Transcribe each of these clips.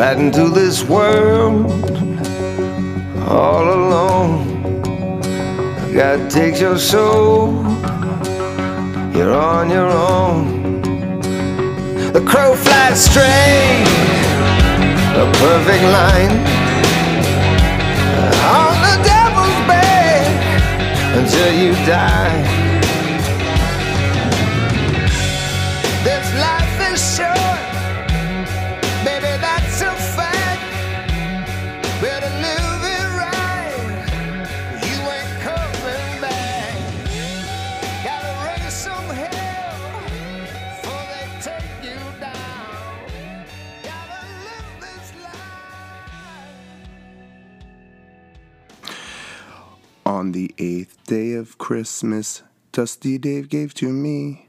riding through this world all alone. God takes your soul, you're on your own. The crow flies straight, a perfect line on the devil's back until you die. Christmas, Dusty Dave gave to me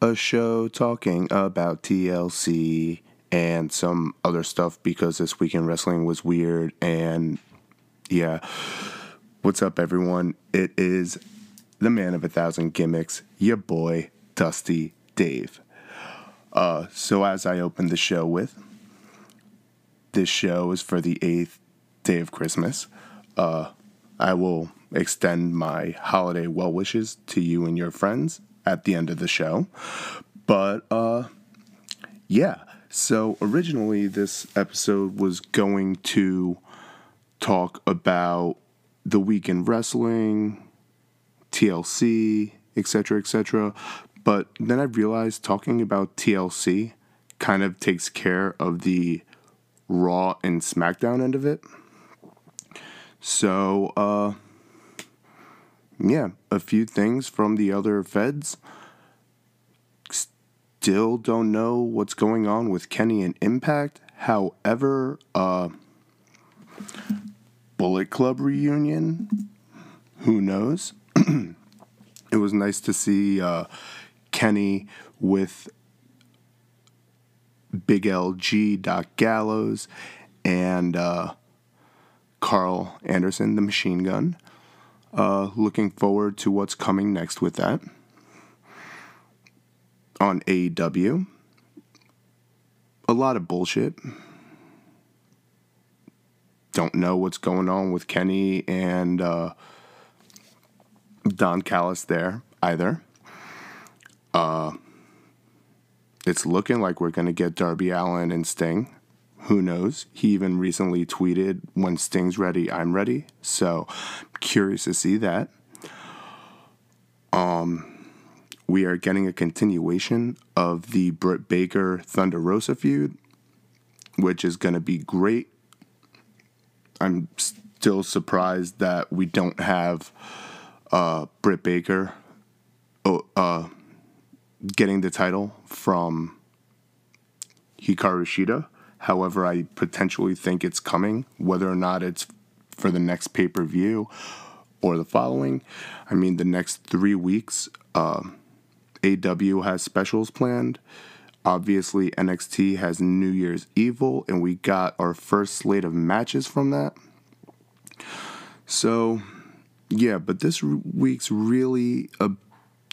a show talking about TLC and some other stuff because this weekend wrestling was weird. And yeah, what's up, everyone? It is the man of a thousand gimmicks, your boy, Dusty Dave. Uh, so, as I opened the show with, this show is for the eighth day of Christmas. Uh, I will extend my holiday well wishes to you and your friends at the end of the show. But uh yeah, so originally this episode was going to talk about the week in wrestling, TLC, etc., etc. But then I realized talking about TLC kind of takes care of the Raw and SmackDown end of it. So, uh, yeah, a few things from the other feds. Still don't know what's going on with Kenny and Impact. However, uh, Bullet Club reunion, who knows? it was nice to see uh, Kenny with Big LG, Doc Gallows, and uh, Karl Anderson, the machine gun. Uh, looking forward to what's coming next with that. On AEW, a lot of bullshit. Don't know what's going on with Kenny and uh, Don Callis there either. Uh, it's looking like we're going to get Darby Allin and Sting. Who knows? He even recently tweeted, When Sting's ready, I'm ready. So, curious to see that. Um, we are getting a continuation of the Britt Baker Thunder Rosa feud, which is going to be great. I'm still surprised that we don't have uh, Britt Baker oh, uh, getting the title from Hikaru Shida. However, I potentially think it's coming, whether or not it's for the next pay per view or the following. I mean, the next three weeks, uh, AW has specials planned. Obviously, NXT has New Year's Evil, and we got our first slate of matches from that. So, yeah, but this week's really a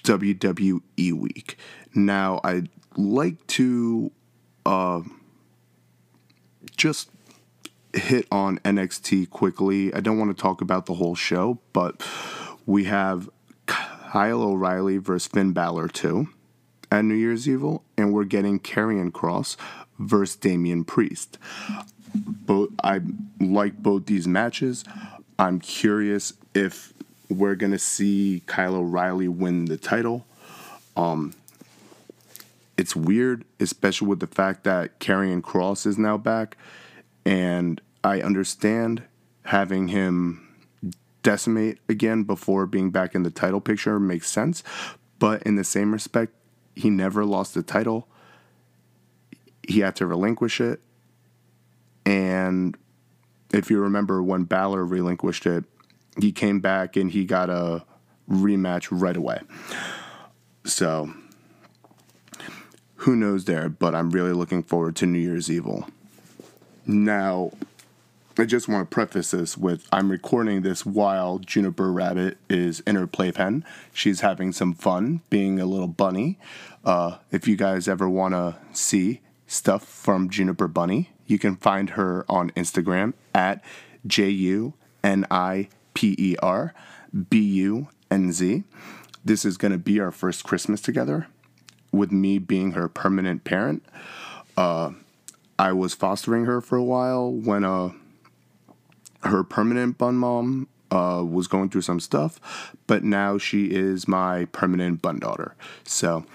WWE week. Now, I'd like to uh, just hit on NXT quickly. I don't want to talk about the whole show, but we have Kyle O'Reilly versus Finn Balor 2 at New Year's Evil, and we're getting Karrion Kross versus Damian Priest. Both I like both these matches. I'm curious if we're gonna see Kyle O'Reilly win the title. Um, it's weird, especially with the fact that Karrion Kross is now back, and I understand having him decimate again before being back in the title picture makes sense, but in the same respect, he never lost the title. He had to relinquish it, and if you remember when Balor relinquished it, he came back and he got a rematch right away. So who knows there, but I'm really looking forward to New Year's Evil. Now, I just want to preface this with I'm recording this while Juniper Rabbit is in her playpen. She's having some fun being a little bunny. Uh, if you guys ever want to see stuff from Juniper Bunny, You can find her on Instagram at J U N I P E R B U N Z. This is going to be our first Christmas together, with me being her permanent parent. Uh, I was fostering her for a while when uh, her permanent bun mom uh, was going through some stuff, but now she is my permanent bun daughter. So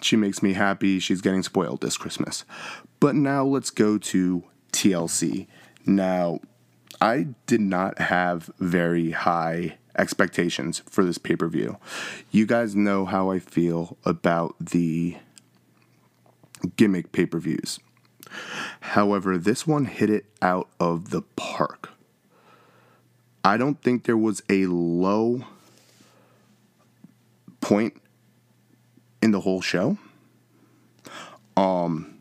she makes me happy. She's getting spoiled this Christmas. But now let's go to TLC. Now, I did not have very high expectations for this pay per view. You guys know how I feel about the gimmick pay per views. However, this one hit it out of the park. I don't think there was a low point in the whole show. Um,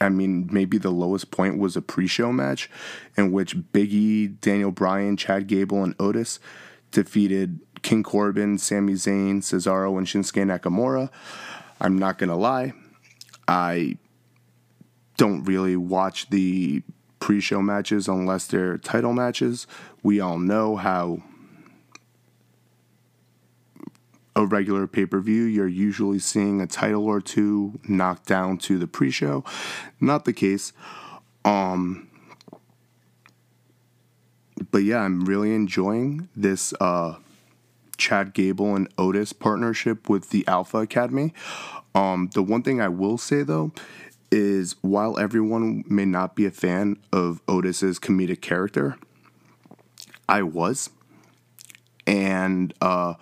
I mean, maybe the lowest point was a pre-show match in which Biggie, Daniel Bryan, Chad Gable, and Otis defeated King Corbin, Sami Zayn, Cesaro, and Shinsuke Nakamura. I'm not gonna lie, I don't really watch the pre-show matches unless they're title matches. We all know how a regular pay per view, you're usually seeing a title or two knocked down to the pre show. Not the case. Um, but yeah, I'm really enjoying this uh, Chad Gable and Otis partnership with the Alpha Academy. Um, the one thing I will say though is while everyone may not be a fan of Otis's comedic character, I was. And uh,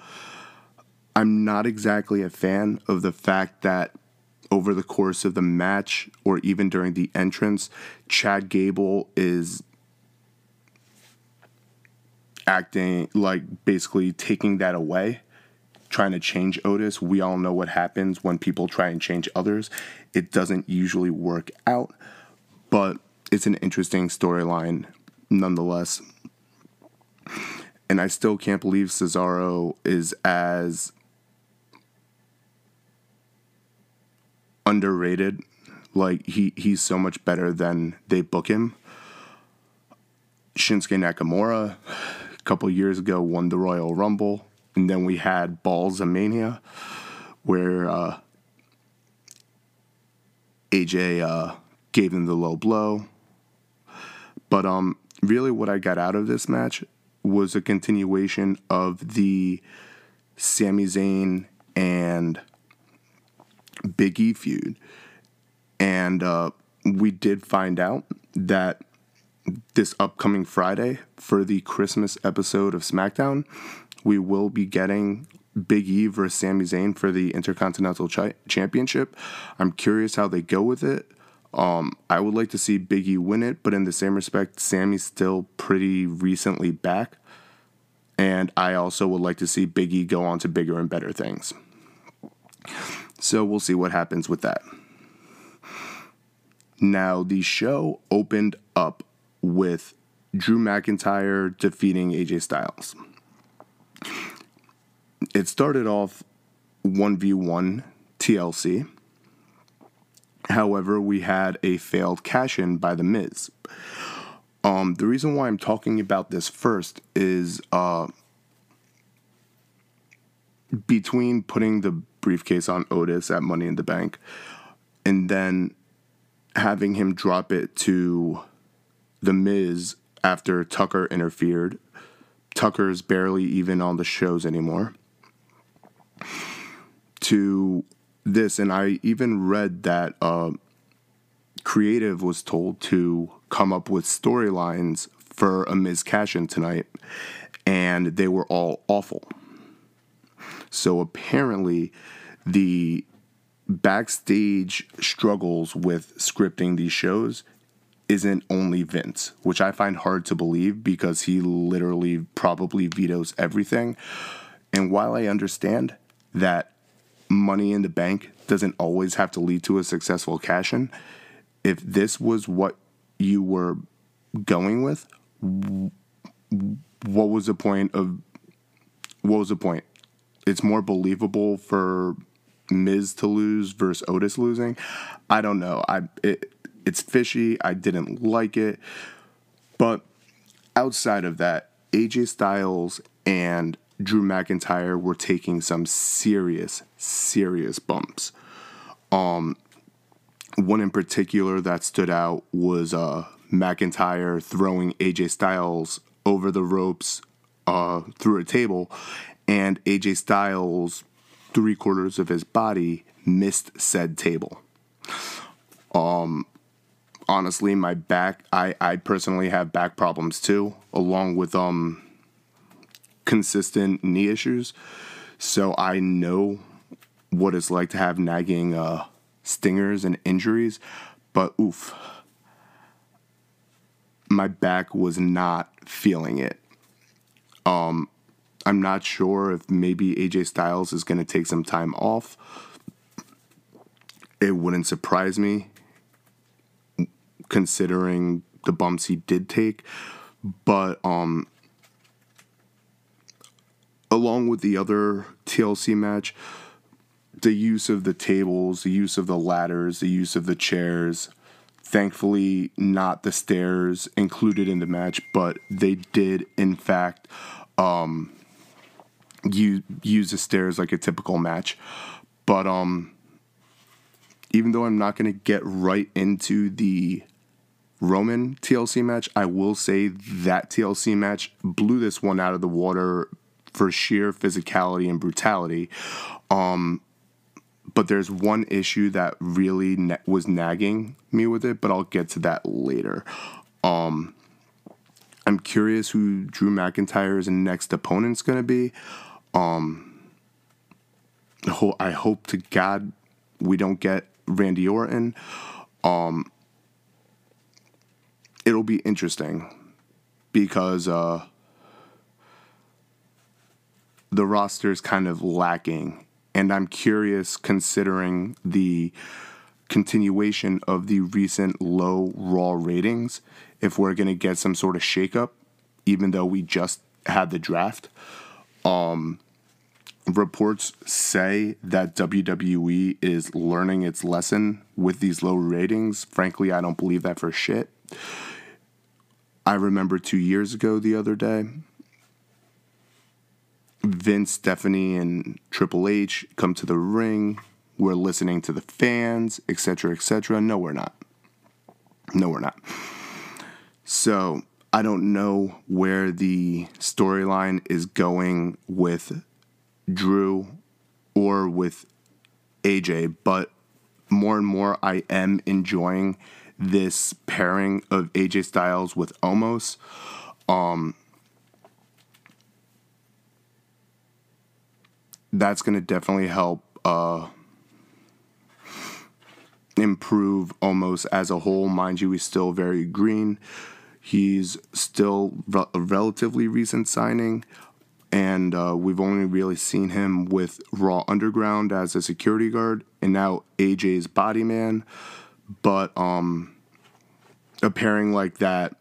I'm not exactly a fan of the fact that over the course of the match or even during the entrance, Chad Gable is acting like basically taking that away, trying to change Otis. We all know what happens when people try and change others. It doesn't usually work out, but it's an interesting storyline nonetheless. And I still can't believe Cesaro is as underrated. Like he he's so much better than they book him. Shinsuke Nakamura, a couple years ago, won the Royal Rumble, and then we had Balls of Mania, where uh, AJ uh, gave him the low blow. But um, really, what I got out of this match was a continuation of the Sami Zayn and Big E feud. And uh, we did find out that this upcoming Friday for the Christmas episode of SmackDown, we will be getting Big E versus Sami Zayn for the Intercontinental Ch- Championship. I'm curious how they go with it. Um, I would like to see Big E win it, but in the same respect, Sami's still pretty recently back. And I also would like to see Big E go on to bigger and better things. So we'll see what happens with that. Now, the show opened up with Drew McIntyre defeating AJ Styles. It started off 1v1 TLC. However, we had a failed cash in by The Miz. Um, the reason why I'm talking about this first is uh, between putting the briefcase on Otis at Money in the Bank and then having him drop it to The Miz after Tucker interfered. Tucker's barely even on the shows anymore. To this, and I even read that uh, Creative was told to come up with storylines for a Miz cash in tonight, and they were all awful. So apparently, the backstage struggles with scripting these shows isn't only Vince, which I find hard to believe because he literally probably vetoes everything. And while I understand that money in the bank doesn't always have to lead to a successful cash in, if this was what you were going with, what was the point of what was the point? it's more believable for Miz to lose versus Otis losing. I don't know. I it, it's fishy. I didn't like it. But outside of that, AJ Styles and Drew McIntyre were taking some serious, serious bumps. Um, one in particular that stood out was uh, McIntyre throwing AJ Styles over the ropes uh, through a table, and AJ Styles, three quarters of his body, missed said table. Um, honestly, my back, I, I personally have back problems too, along with um consistent knee issues. So I know what it's like to have nagging uh, stingers and injuries, but oof, my back was not feeling it. Um, I'm not sure if maybe AJ Styles is going to take some time off. It wouldn't surprise me considering the bumps he did take, but um along with the other TLC match, the use of the tables, the use of the ladders, the use of the chairs, thankfully not the stairs included in the match, but they did in fact um use use the stairs like a typical match. But um even though I'm not going to get right into the Roman TLC match, I will say that TLC match blew this one out of the water for sheer physicality and brutality. Um, but there's one issue that really was nagging me with it, but I'll get to that later. Um, I'm curious who Drew McIntyre's next opponent's going to be. Um, I hope to God we don't get Randy Orton. Um, it'll be interesting because uh, the roster is kind of lacking. And I'm curious, considering the continuation of the recent low Raw ratings, if we're going to get some sort of shakeup, even though we just had the draft. Um, reports say that WWE is learning its lesson with these low ratings. Frankly, I don't believe that for shit. I remember two years ago the other day, Vince, Stephanie, and Triple H come to the ring. We're listening to the fans, etc., etc. No, we're not. No, we're not. So I don't know where the storyline is going with Drew or with AJ, but more and more I am enjoying this pairing of AJ Styles with Omos. Um, that's going to definitely help uh, improve Omos as a whole. Mind you, he's still very green. He's still a relatively recent signing, and uh, we've only really seen him with Raw Underground as a security guard, and now AJ's body man. But um, a pairing like that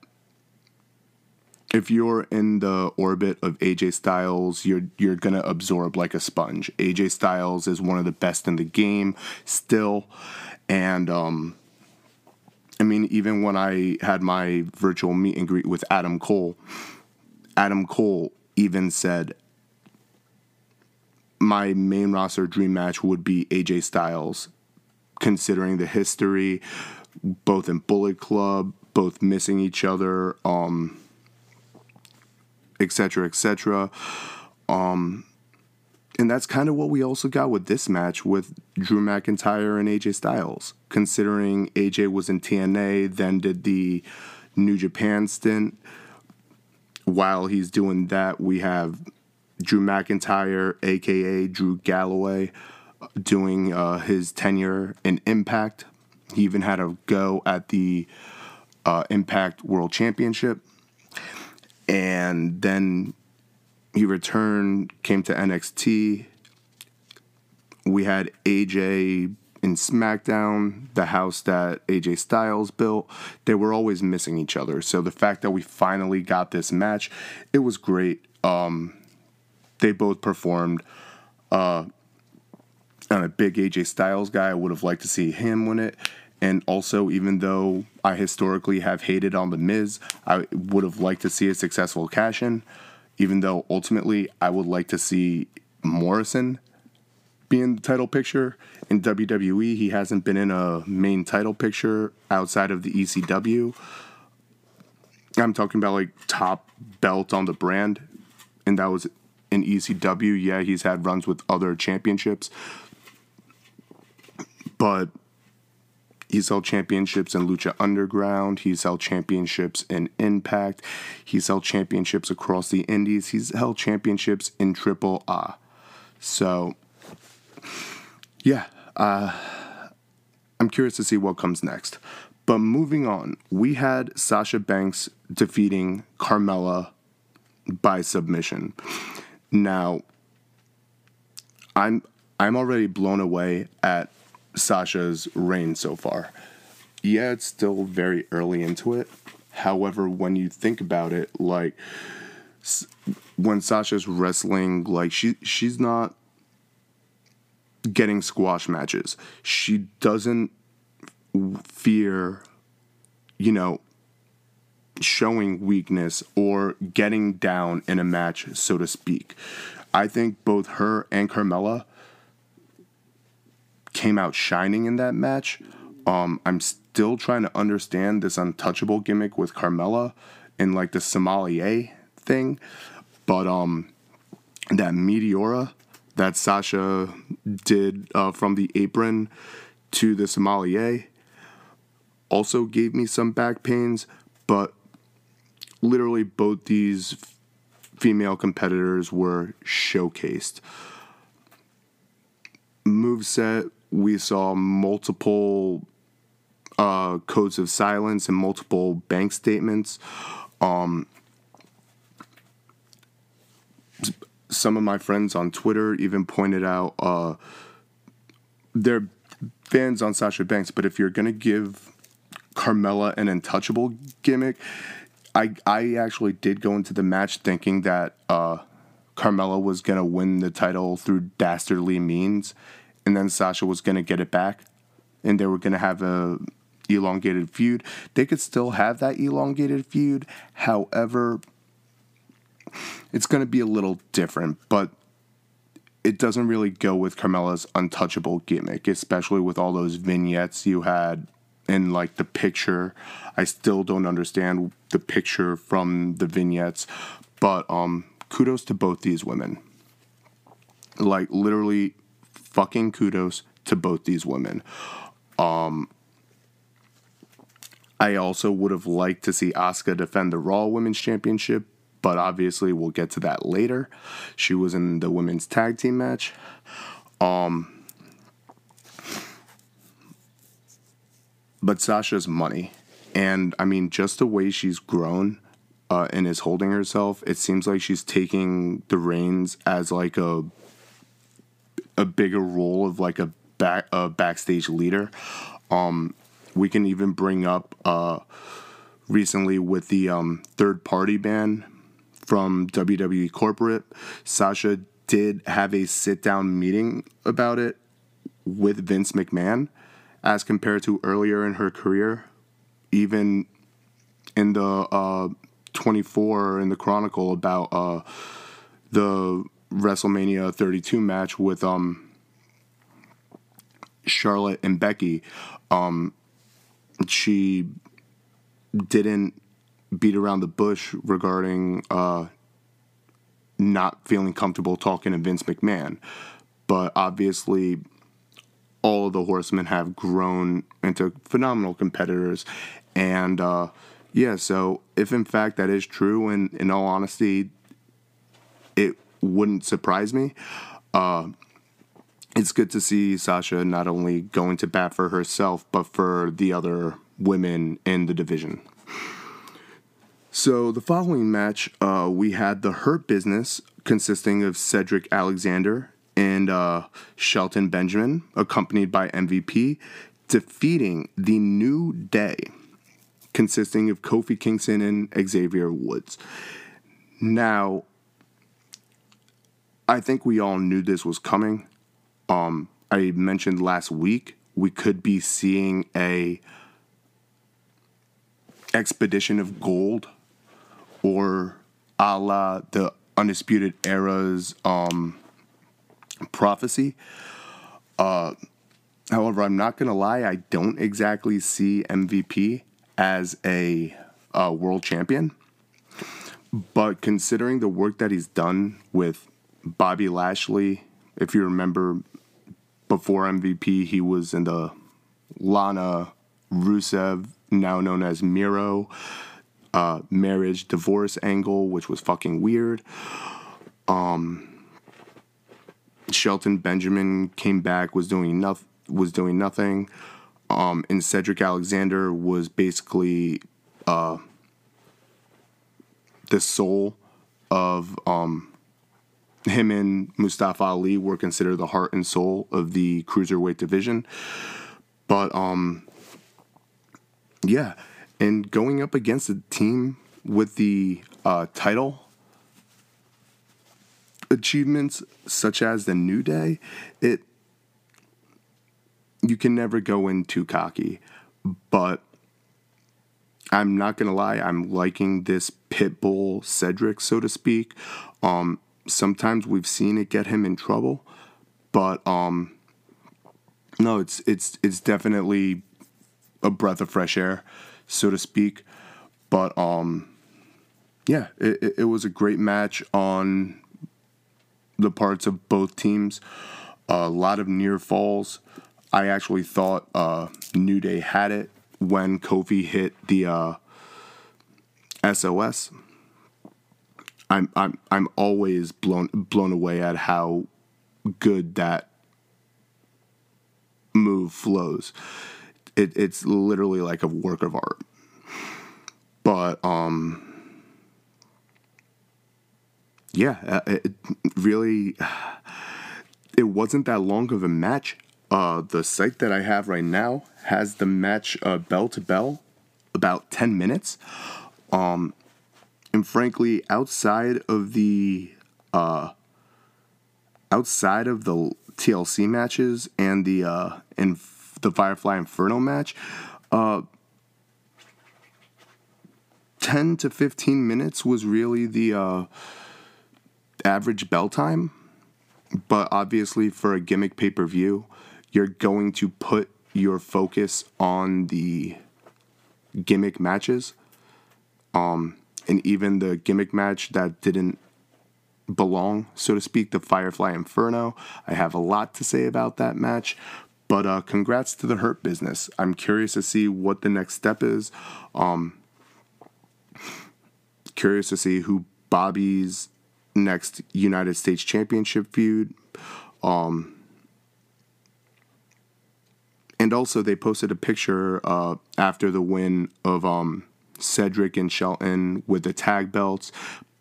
if you're in the orbit of AJ Styles, you're you're gonna absorb like a sponge. AJ Styles is one of the best in the game still, and um, I mean even when I had my virtual meet and greet with Adam Cole, Adam Cole even said my main roster dream match would be AJ Styles, considering the history, both in Bullet Club, both missing each other. Um, etc., etc. Um, and that's kind of what we also got with this match with Drew McIntyre and AJ Styles. Considering AJ was in TNA, then did the New Japan stint. While he's doing that, we have Drew McIntyre, aka Drew Galloway, doing uh, his tenure in Impact. He even had a go at the uh, Impact World Championship and then he returned, came to NXT. We had AJ in SmackDown, the house that AJ Styles built. They were always missing each other. So the fact that we finally got this match, it was great. Um, they both performed. Uh, I'm a big AJ Styles guy. I would have liked to see him win it. And also, even though I historically have hated on The Miz, I would have liked to see a successful cash in. Even though ultimately I would like to see Morrison be in the title picture. In WWE, he hasn't been in a main title picture outside of the ECW. I'm talking about like top belt on the brand, and that was in ECW. Yeah, he's had runs with other championships, but he's held championships in Lucha Underground. He's held championships in Impact. He's held championships across the Indies. He's held championships in Triple A. So, yeah, uh, I'm curious to see what comes next. But moving on, we had Sasha Banks defeating Carmella by submission. Now, I'm I'm already blown away at Sasha's reign so far. Yeah, it's still very early into it. However, when you think about it, like when Sasha's wrestling, like she she's not getting squash matches. She doesn't fear, you know, showing weakness or getting down in a match, so to speak. I think both her and Carmella came out shining in that match. Um, I'm still trying to understand this untouchable gimmick with Carmella and like the sommelier thing, but um, that Meteora that Sasha did uh, from the apron to the sommelier also gave me some back pains, but literally both these female competitors were showcased. Moveset, we saw multiple uh, codes of silence and multiple bank statements. Um, some of my friends on Twitter even pointed out uh, they're fans on Sasha Banks, but if you're going to give Carmella an untouchable gimmick. I I actually did go into the match thinking that uh, Carmella was gonna win the title through dastardly means, and then Sasha was gonna get it back, and they were gonna have a elongated feud. They could still have that elongated feud. However, it's gonna be a little different, but it doesn't really go with Carmella's untouchable gimmick, especially with all those vignettes you had in like the picture. I still don't understand the picture from the vignettes, but um, kudos to both these women. Like literally, fucking kudos to both these women. Um, I also would have liked to see Asuka defend the Raw Women's Championship, but obviously we'll get to that later. She was in the women's tag team match. Um, but Sasha's money. And I mean, just the way she's grown uh, and is holding herself, it seems like she's taking the reins as like a a bigger role of like a back a backstage leader. Um, we can even bring up uh, recently with the um, third party ban from WWE corporate. Sasha did have a sit down meeting about it with Vince McMahon as compared to earlier in her career, even in the uh, 24 in the Chronicle about uh, the WrestleMania 32 match with um, Charlotte and Becky. Um, she didn't beat around the bush regarding uh, not feeling comfortable talking to Vince McMahon. But obviously, all of the horsemen have grown into phenomenal competitors. And uh, yeah, so if in fact that is true, and in all honesty, it wouldn't surprise me. Uh, it's good to see Sasha not only going to bat for herself, but for the other women in the division. So, the following match, uh, we had the Hurt Business consisting of Cedric Alexander and uh, Shelton Benjamin, accompanied by MVP, defeating the New Day, consisting of Kofi Kingston and Xavier Woods. Now, I think we all knew this was coming. Um, I mentioned last week we could be seeing a expedition of gold or a la the undisputed era's um, prophecy uh, however i'm not gonna lie i don't exactly see mvp as a, a world champion but considering the work that he's done with bobby lashley if you remember before mvp he was in the lana rusev now known as miro uh, marriage divorce angle, which was fucking weird. Um, Shelton Benjamin came back, was doing nothing, was doing nothing, um, and Cedric Alexander was basically uh, the soul of um, him and Mustafa Ali were considered the heart and soul of the cruiserweight division. But um, yeah and going up against a team with the uh, title achievements such as the New Day, it you can never go in too cocky. But I'm not gonna lie, I'm liking this pitbull Cedric, so to speak. Um, sometimes we've seen it get him in trouble, but um, no, it's it's it's definitely a breath of fresh air so to speak. But um, yeah, it, it was a great match on the parts of both teams. A lot of near falls. I actually thought uh, New Day had it when Kofi hit the uh, SOS. I'm I'm I'm always blown blown away at how good that move flows it, it's literally like a work of art. But um, yeah, uh, it really it wasn't that long of a match. Uh, the site that I have right now has the match uh, bell to bell about 10 minutes. Um, and frankly, outside of the uh, outside of the TLC matches and the uh, and the Firefly Inferno match. Uh, 10 to 15 minutes was really the uh, average bell time. But obviously, for a gimmick pay per view, you're going to put your focus on the gimmick matches. Um, and even the gimmick match that didn't belong, so to speak, the Firefly Inferno. I have a lot to say about that match, but uh, congrats to the Hurt Business. I'm curious to see what the next step is. Um, curious to see who Bobby's next United States Championship feud. Um, and also, they posted a picture uh, after the win of um, Cedric and Shelton with the tag belts,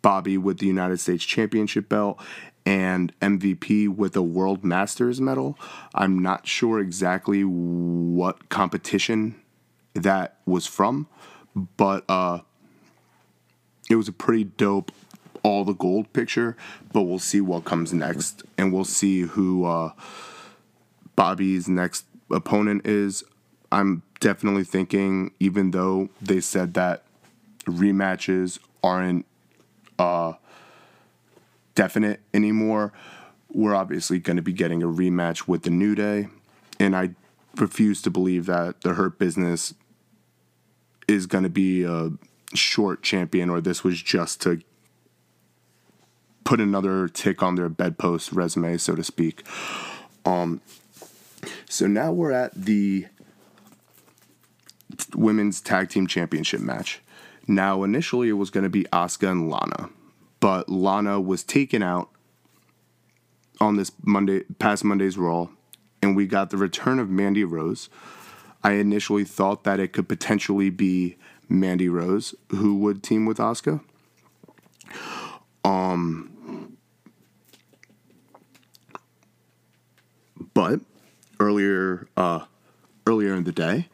Bobby with the United States Championship belt, and MVP with a World Masters medal. I'm not sure exactly what competition that was from, but uh, it was a pretty dope all the gold picture. But we'll see what comes next, and we'll see who uh, Bobby's next opponent is. I'm definitely thinking, even though they said that rematches aren't uh, definite anymore. We're obviously going to be getting a rematch with the New Day, and I refuse to believe that the Hurt Business is going to be a short champion or this was just to put another tick on their bedpost resume, so to speak. Um, so now we're at the women's tag team championship match. Now, initially, it was going to be Asuka and Lana but Lana was taken out on this Monday, past Monday's Raw, and we got the return of Mandy Rose. I initially thought that it could potentially be Mandy Rose who would team with Asuka. Um, but earlier, uh, earlier in the day,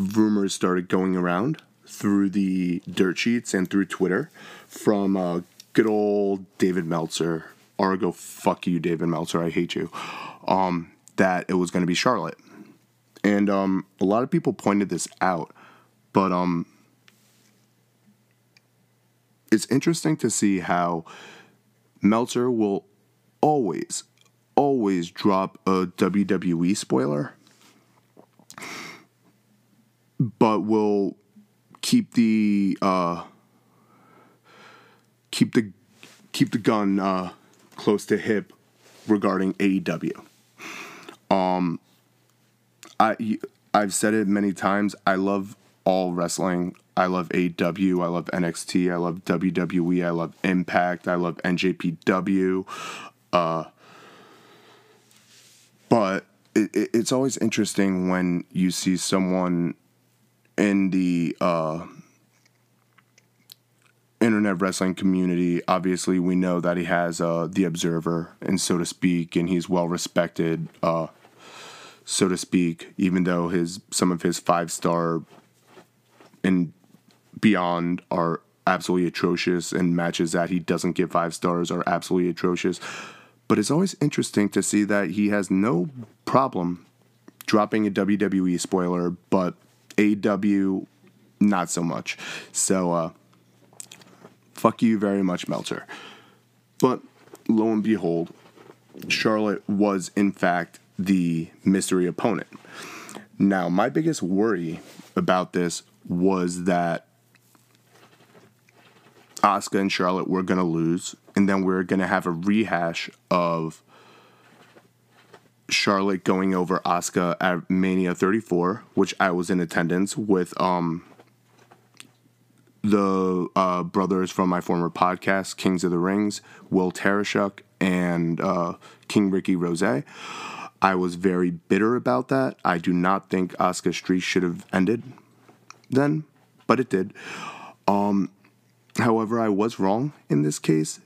rumors started going around through the dirt sheets and through Twitter from uh, good old David Meltzer, or go fuck you, David Meltzer, I hate you, um, that it was going to be Charlotte. And um, a lot of people pointed this out, but um, it's interesting to see how Meltzer will always, always drop a WWE spoiler, but will keep the uh, keep the keep the gun uh, close to hip regarding AEW. Um, I I've said it many times. I love all wrestling. I love AEW. I love NXT. I love WWE. I love Impact. I love NJPW. Uh, but it, it, it's always interesting when you see someone in the uh, internet wrestling community. Obviously, we know that he has uh, the Observer, and so to speak, and he's well respected. Uh, so to speak, even though his some of his five star and beyond are absolutely atrocious, and matches that he doesn't get five stars are absolutely atrocious. But it's always interesting to see that he has no problem dropping a WWE spoiler, but AW not so much. So uh, fuck you very much, Meltzer. But lo and behold, Charlotte was in fact the mystery opponent. Now, my biggest worry about this was that Asuka and Charlotte were going to lose, and then we are going to have a rehash of Charlotte going over Asuka at Mania 34, which I was in attendance with um, the uh, brothers from my former podcast, Kings of the Rings, Will Tarashuk and uh, King Ricky Rose. I was very bitter about that. I do not think Asuka Street should have ended then, but it did. Um, however, I was wrong in this case.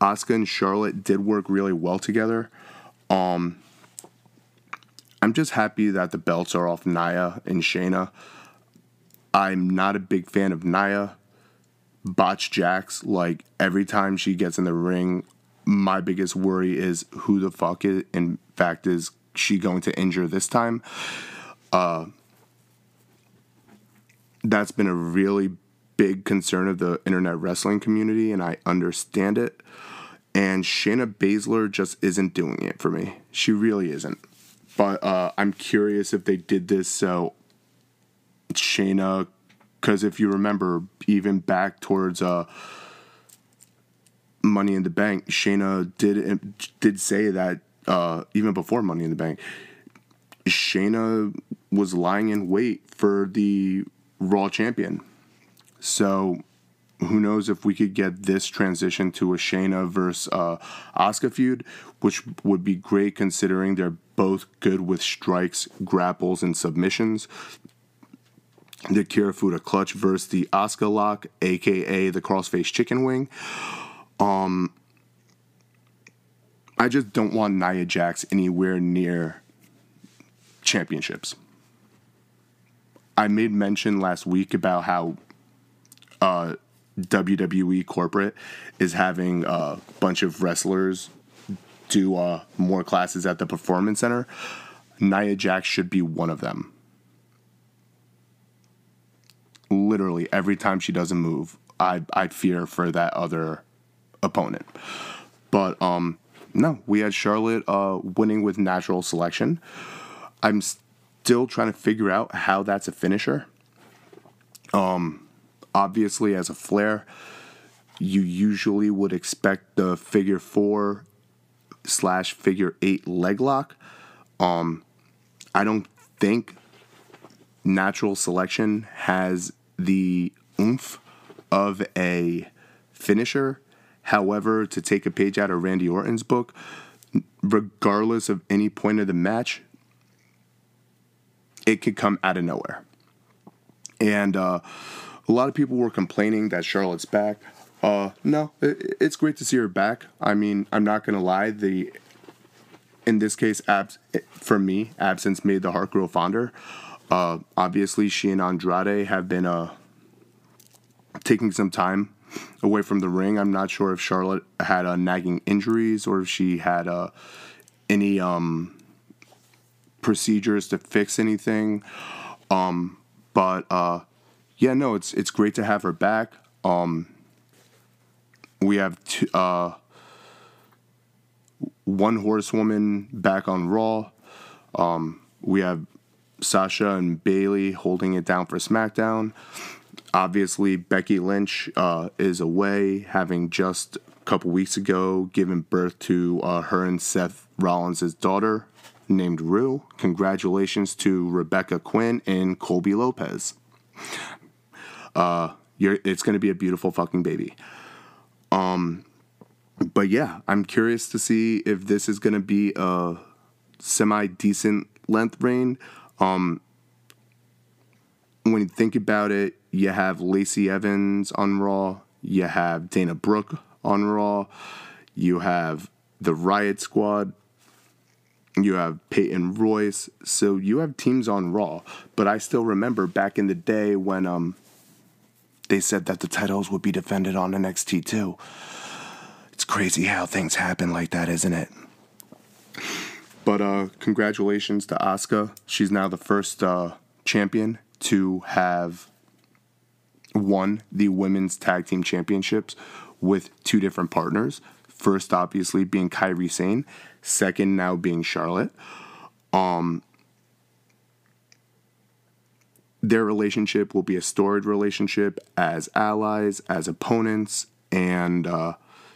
Asuka and Charlotte did work really well together. Um, I'm just happy that the belts are off Nia and Shayna. I'm not a big fan of Nia. Botch Jax, like every time she gets in the ring, my biggest worry is who the fuck is, in fact, is she going to injure this time? Uh, that's been a really big concern of the internet wrestling community, and I understand it. And Shayna Baszler just isn't doing it for me. She really isn't. But uh, I'm curious if they did this so Shayna, because if you remember, even back towards uh, Money in the Bank, Shayna did did say that uh, even before Money in the Bank, Shayna was lying in wait for the Raw champion. So who knows if we could get this transition to a Shayna versus uh, Asuka feud, which would be great considering they're both good with strikes, grapples, and submissions. The Kirifuda clutch versus the Asuka lock, aka the crossface chicken wing. Um, I just don't want Nia Jax anywhere near championships. I made mention last week about how uh, WWE corporate is having a bunch of wrestlers do uh, more classes at the Performance Center. Nia Jax should be one of them. Literally, every time she does a move, I I fear for that other opponent. But um, no, we had Charlotte uh, winning with natural selection. I'm still trying to figure out how that's a finisher. Um, obviously, as a Flair, you usually would expect the figure four slash figure eight leg lock. Um, I don't think natural selection has the oomph of a finisher. However, to take a page out of Randy Orton's book, regardless of any point of the match, it could come out of nowhere. And uh, a lot of people were complaining that Charlotte's back. Uh, no, it, it's great to see her back. I mean, I'm not gonna lie. The in this case, abs for me, absence made the heart grow fonder. Uh, obviously, she and Andrade have been uh, taking some time away from the ring. I'm not sure if Charlotte had uh, nagging injuries or if she had uh, any um, procedures to fix anything. Um, but uh, yeah, no, it's it's great to have her back. Um, we have two, uh, one horsewoman back on Raw. Um, we have Sasha and Bayley holding it down for SmackDown. Obviously, Becky Lynch uh, is away, having just a couple weeks ago given birth to uh, her and Seth Rollins' daughter named Rue. Congratulations to Rebecca Quin and Colby Lopez. Uh, it's going to be a beautiful fucking baby. Um, but yeah, I'm curious to see if this is going to be a semi decent length reign. Um, when you think about it, you have Lacey Evans on Raw, you have Dana Brooke on Raw, you have the Riot Squad, you have Peyton Royce, so you have teams on Raw. But I still remember back in the day when um they said that the titles would be defended on NXT too. It's crazy how things happen like that, isn't it? But uh, congratulations to Asuka. She's now the first uh, champion to have won the women's tag team championships with two different partners. First, obviously, being Kairi Sane. Second, now being Charlotte. Um, their relationship will be a storied relationship as allies, as opponents, and uh,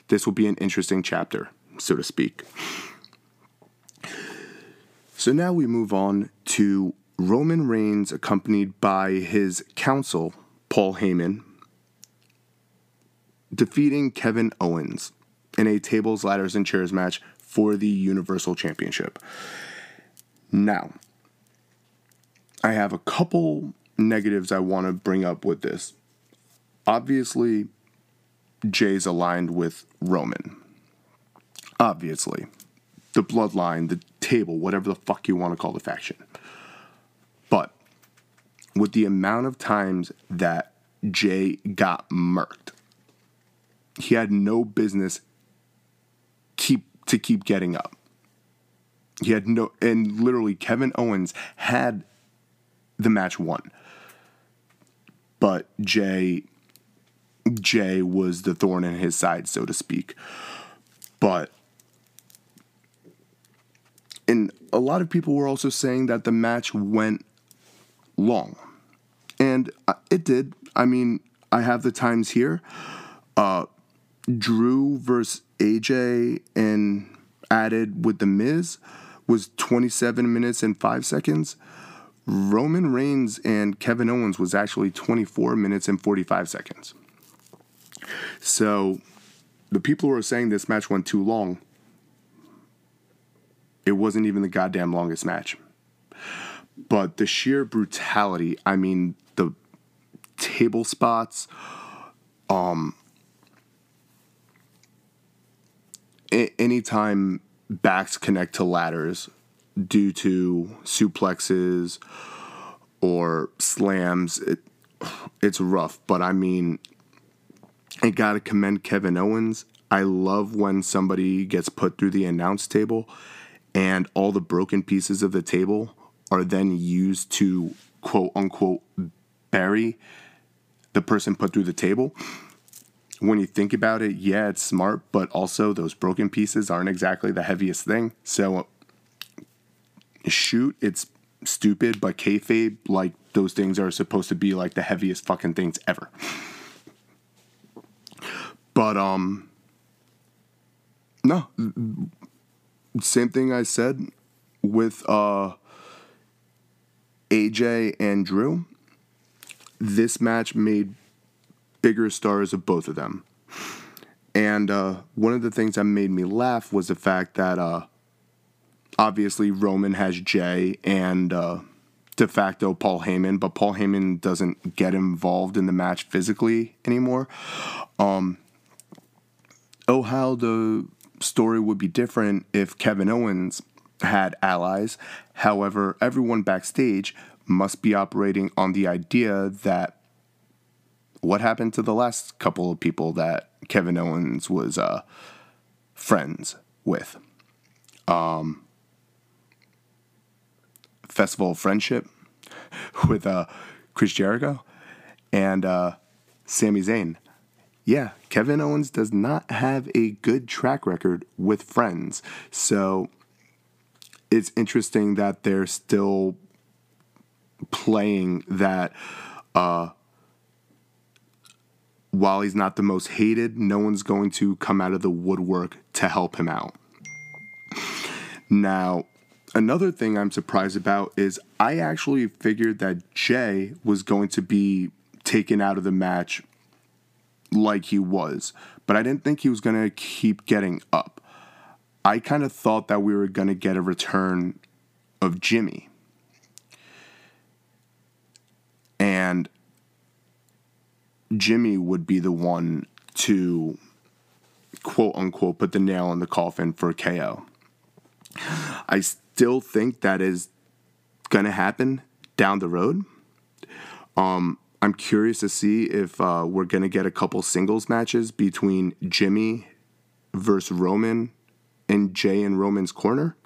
this will be an interesting chapter, so to speak. So now we move on to Roman Reigns, accompanied by his counsel, Paul Heyman, defeating Kevin Owens in a tables, ladders, and chairs match for the Universal Championship. Now, I have a couple negatives I want to bring up with this. Obviously, Jay's aligned with Roman. Obviously. The bloodline, the table, whatever the fuck you want to call the faction. But with the amount of times that Jay got murked, he had no business keep to keep getting up. He had no and literally Kevin Owens had the match won. But Jay Jay was the thorn in his side, so to speak. But and a lot of people were also saying that the match went long. And it did. I mean, I have the times here. Uh, Drew versus AJ and added with The Miz was 27 minutes and 5 seconds. Roman Reigns and Kevin Owens was actually 24 minutes and 45 seconds. So the people who are saying this match went too long, it wasn't even the goddamn longest match. But the sheer brutality, I mean, the table spots, um, anytime backs connect to ladders due to suplexes or slams, it, it's rough. But I mean, I gotta commend Kevin Owens. I love when somebody gets put through the announce table and all the broken pieces of the table are then used to quote unquote bury the person put through the table. When you think about it, yeah, it's smart, but also those broken pieces aren't exactly the heaviest thing. So shoot, it's stupid, but kayfabe, like those things are supposed to be like the heaviest fucking things ever. But um no, same thing I said with uh AJ and Drew. This match made bigger stars of both of them. And uh, one of the things that made me laugh was the fact that uh, obviously Roman has Jay and uh, de facto Paul Heyman, but Paul Heyman doesn't get involved in the match physically anymore. Um, oh, how the story would be different if Kevin Owens had allies. However, everyone backstage must be operating on the idea that what happened to the last couple of people that Kevin Owens was uh, friends with? Um, Festival of Friendship with uh, Chris Jericho and uh, Sami Zayn. Yeah, Kevin Owens does not have a good track record with friends. So it's interesting that they're still playing that uh, while he's not the most hated, no one's going to come out of the woodwork to help him out. Now, another thing I'm surprised about is I actually figured that Jay was going to be taken out of the match like he was, but I didn't think he was going to keep getting up. I kind of thought that we were going to get a return of Jimmy. And Jimmy would be the one to quote unquote put the nail in the coffin for KO. I still think that is going to happen down the road. Um, I'm curious to see if uh, we're going to get a couple singles matches between Jimmy versus Roman and Jay in Roman's corner.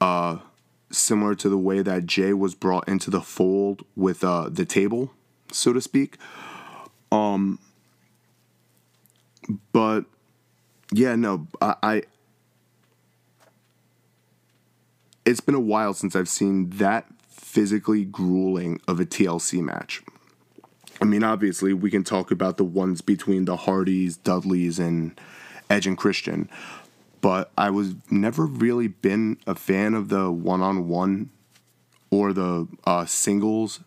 Uh, similar to the way that Jay was brought into the fold with uh, the table so to speak. Um, but yeah, no, I, I. It's been a while since I've seen that physically grueling of a TLC match. I mean, obviously, we can talk about the ones between the Hardys, Dudleys, and Edge and Christian, but I was never really been a fan of the one on one or the uh, singles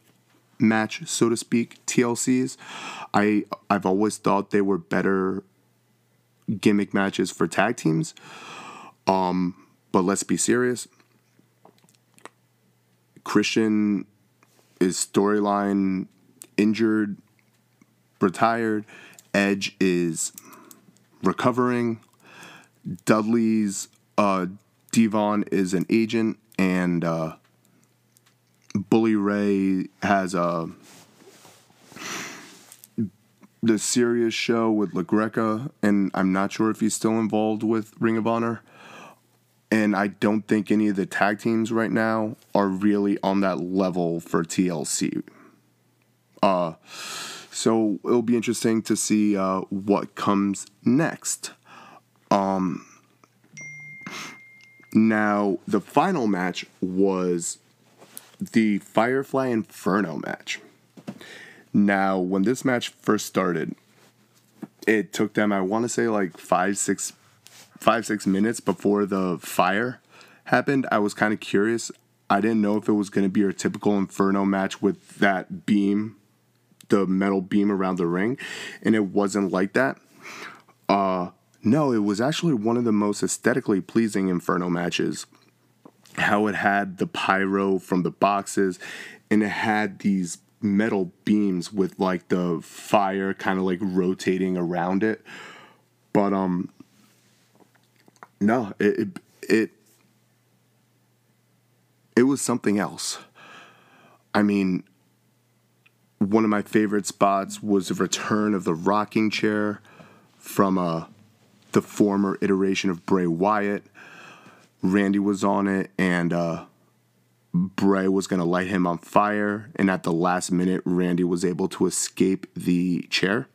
match, so to speak, TLCs. I I've always thought they were better gimmick matches for tag teams. Um, but let's be serious. Christian is storyline injured, retired. Edge is recovering. Dudley's uh, Devon is an agent, and uh, Bully Ray has a the Sirius show with LaGreca, and I'm not sure if he's still involved with Ring of Honor. And I don't think any of the tag teams right now are really on that level for TLC. Uh, so it'll be interesting to see uh, what comes next. Um, now, the final match was the Firefly Inferno match. Now, when this match first started, it took them, I want to say, like five, six, five, six minutes before the fire happened. I was kind of curious. I didn't know if it was going to be your typical Inferno match with that beam, the metal beam around the ring, and it wasn't like that. Uh, no, it was actually one of the most aesthetically pleasing Inferno matches how it had the pyro from the boxes and it had these metal beams with like the fire kind of like rotating around it but um no it, it it it was something else i mean one of my favorite spots was the return of the rocking chair from uh the former iteration of Bray Wyatt Randy was on it, and uh, Bray was going to light him on fire. And at the last minute, Randy was able to escape the chair.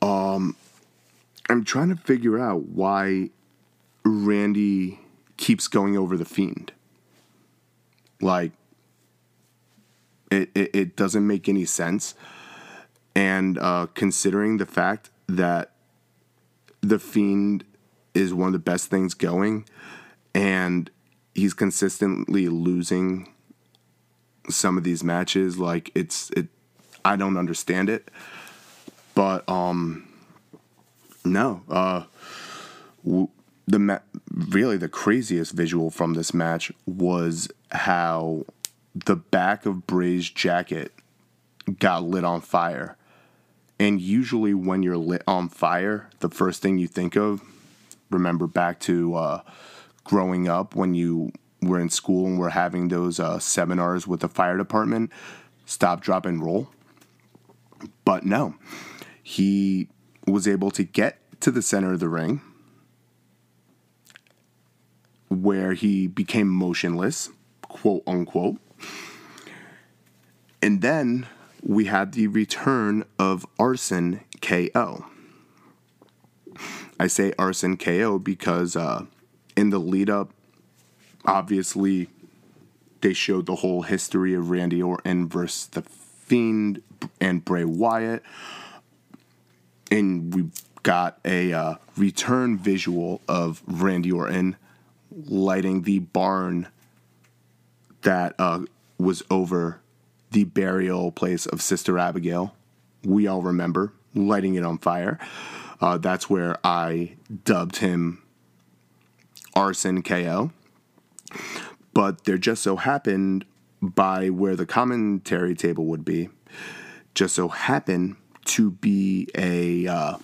Um, I'm trying to figure out why Randy keeps going over the Fiend. Like, it, it, it doesn't make any sense. And uh, considering the fact that the Fiend is one of the best things going, and he's consistently losing some of these matches. Like it's it, I don't understand it, but um, no, uh, w- the ma- really the craziest visual from this match was how the back of Bray's jacket got lit on fire. And usually, when you're lit on fire, the first thing you think of remember back to uh, growing up when you were in school and were having those uh, seminars with the fire department stop, drop, and roll. But no, he was able to get to the center of the ring where he became motionless, quote unquote. And then we had the return of Arson KO. I say Arson KO because uh, in the lead up, obviously, they showed the whole history of Randy Orton versus The Fiend and Bray Wyatt. And we got a uh, return visual of Randy Orton lighting the barn that uh, was over the burial place of Sister Abigail. We all remember lighting it on fire. Uh, that's where I dubbed him Arson KO. But there just so happened by where the commentary table would be, just so happened to be a uh,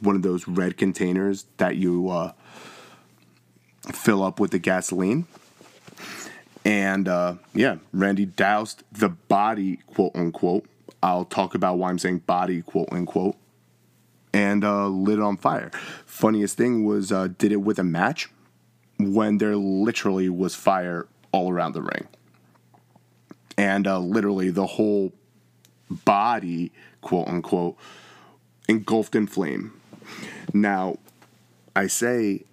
one of those red containers that you uh, fill up with the gasoline. And uh, yeah, Randy doused the body, quote unquote. I'll talk about why I'm saying body, quote unquote, and uh, lit it on fire. Funniest thing was, uh, did it with a match when there literally was fire all around the ring. And uh, literally the whole body, quote unquote, engulfed in flame. Now, I say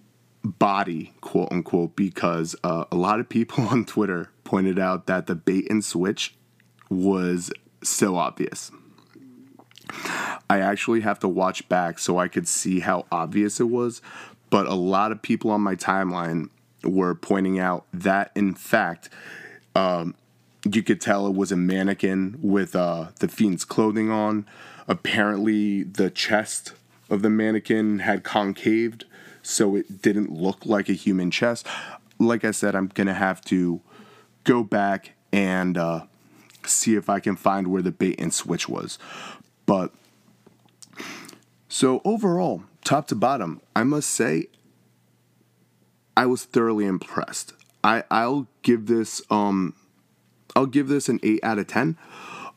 body, quote unquote, because uh, a lot of people on Twitter pointed out that the bait and switch was so obvious. I actually have to watch back so I could see how obvious it was, but a lot of people on my timeline were pointing out that, in fact, um, you could tell it was a mannequin with uh, the Fiend's clothing on. Apparently, the chest of the mannequin had concaved, so it didn't look like a human chest. Like I said, I'm gonna have to go back and uh, see if I can find where the bait and switch was. But so overall, top to bottom, I must say I was thoroughly impressed. I I'll give this um I'll give this an 8 out of 10.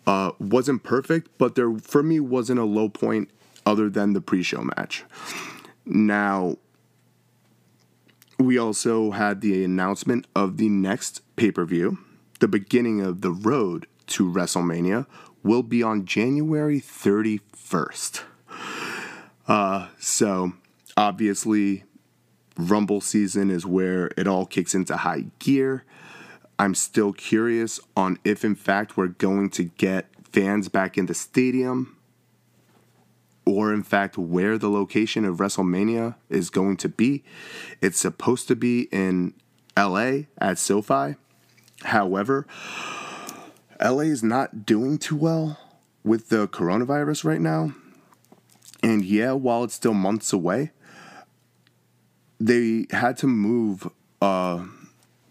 Uh wasn't perfect, but there for me wasn't a low point other than the pre-show match. Now we also had the announcement of the next pay-per-view. The beginning of the road to WrestleMania will be on January 31st. Uh, so obviously Rumble season is where it all kicks into high gear. I'm still curious on if, in fact, we're going to get fans back in the stadium or, in fact, where the location of WrestleMania is going to be. It's supposed to be in LA at SoFi. However, LA is not doing too well with the coronavirus right now. And yeah, while it's still months away, they had to move uh,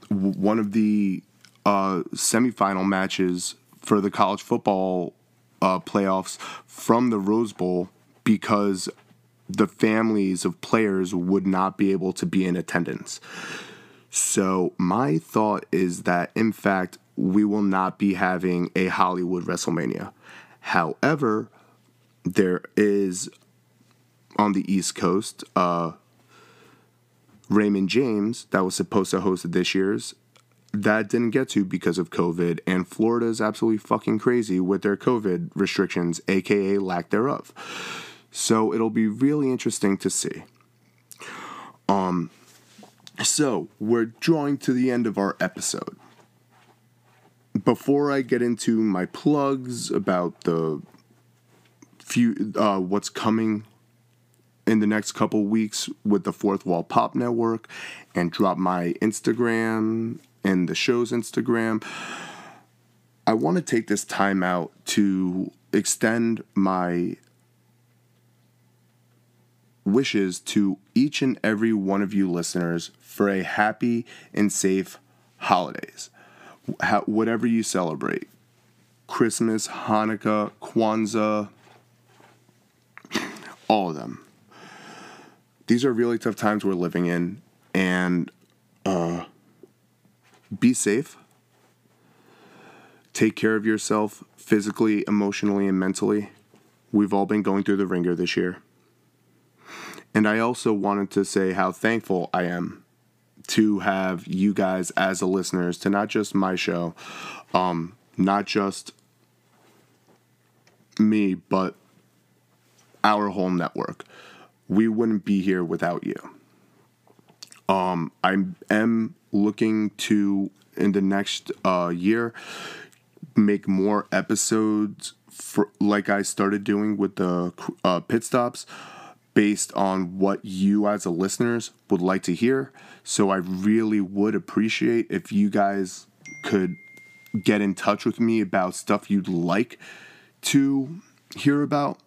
one of the uh, semifinal matches for the college football uh, playoffs from the Rose Bowl because the families of players would not be able to be in attendance. So, my thought is that, in fact, we will not be having a Hollywood WrestleMania. However, there is on the East Coast, uh, Raymond James, that was supposed to host this year's, that didn't get to because of COVID, and Florida is absolutely fucking crazy with their COVID restrictions, aka lack thereof. So it'll be really interesting to see. Um, so we're drawing to the end of our episode. Before I get into my plugs about the few uh, what's coming in the next couple weeks with the Fourth Wall Pop Network and drop my Instagram and the show's Instagram. I want to take this time out to extend my wishes to each and every one of you listeners for a happy and safe holidays. whatever you celebrate Christmas, Hanukkah, Kwanzaa, all of them these are really tough times we're living in, and uh, be safe. Take care of yourself physically, emotionally, and mentally. We've all been going through the ringer this year. And I also wanted to say how thankful I am to have you guys as the listeners to not just my show, um, not just me, but our whole network. We wouldn't be here without you. Um, I am looking to in the next uh, year make more episodes for like I started doing with the uh, pit stops based on what you as a listeners would like to hear. So I really would appreciate if you guys could get in touch with me about stuff you'd like to hear about.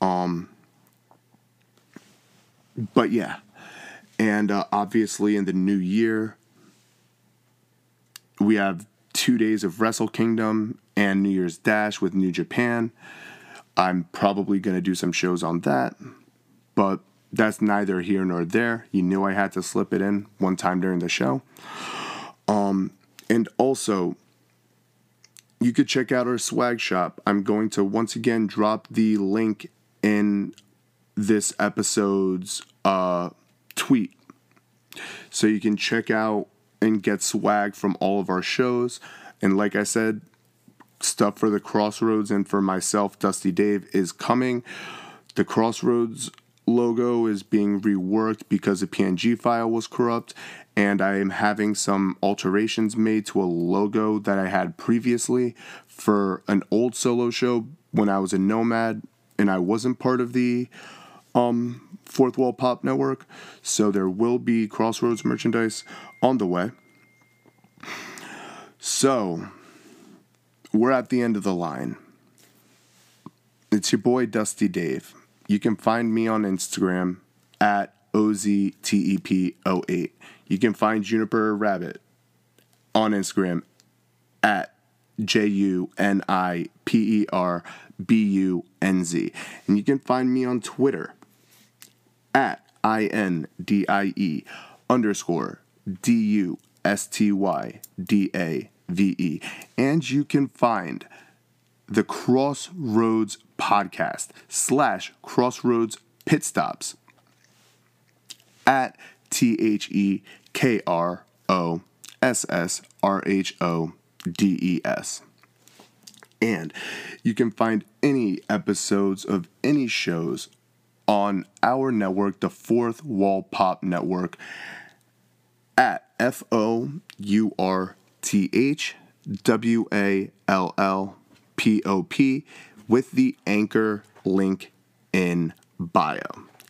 Um but yeah. And uh, obviously in the new year we have 2 days of Wrestle Kingdom and New Year's Dash with New Japan. I'm probably going to do some shows on that, but that's neither here nor there. You knew I had to slip it in one time during the show. Um, and also, you could check out our swag shop. I'm going to once again drop the link in this episode's uh, tweet. So you can check out and get swag from all of our shows. And like I said, stuff for the Kross Rhodes and for myself, Dusty Dave, is coming. The Kross Rhodes logo is being reworked because the PNG file was corrupt, and I am having some alterations made to a logo that I had previously for an old solo show when I was a Nomad and I wasn't part of the um, Fourth Wall Pop Network. So there will be Kross Rhodes merchandise on the way. So we're at the end of the line. It's your boy Dusty Dave. You can find me on Instagram at OZTEP08. You can find Juniper Rabbit on Instagram at J U N I P E R B U N Z. And you can find me on Twitter at I N D I E underscore D U S T Y D A V E. And you can find the Kross Rhodes podcast slash Kross Rhodes Pit Stops at T H E K R O S S R H O D E S. And you can find any episodes of any shows on our network, the Fourth Wall Pop Network, at F O U R T H W A L L P O P with the anchor link in bio.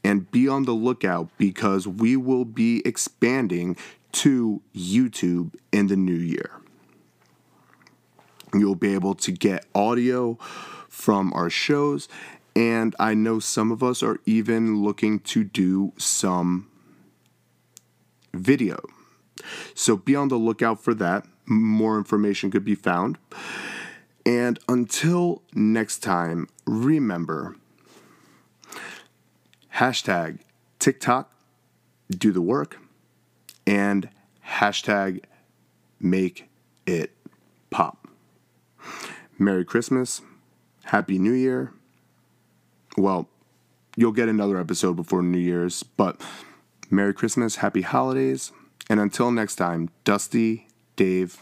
And be on the lookout because we will be expanding to YouTube in the new year. You'll be able to get audio from our shows, and I know some of us are even looking to do some video. So be on the lookout for that. More information could be found. And until next time, remember hashtag Tick Tock, do the work, and hashtag make it pop. Merry Christmas, Happy New Year. Well, you'll get another episode before New Year's, but Merry Christmas, Happy Holidays, and until next time, Dusty, Dave,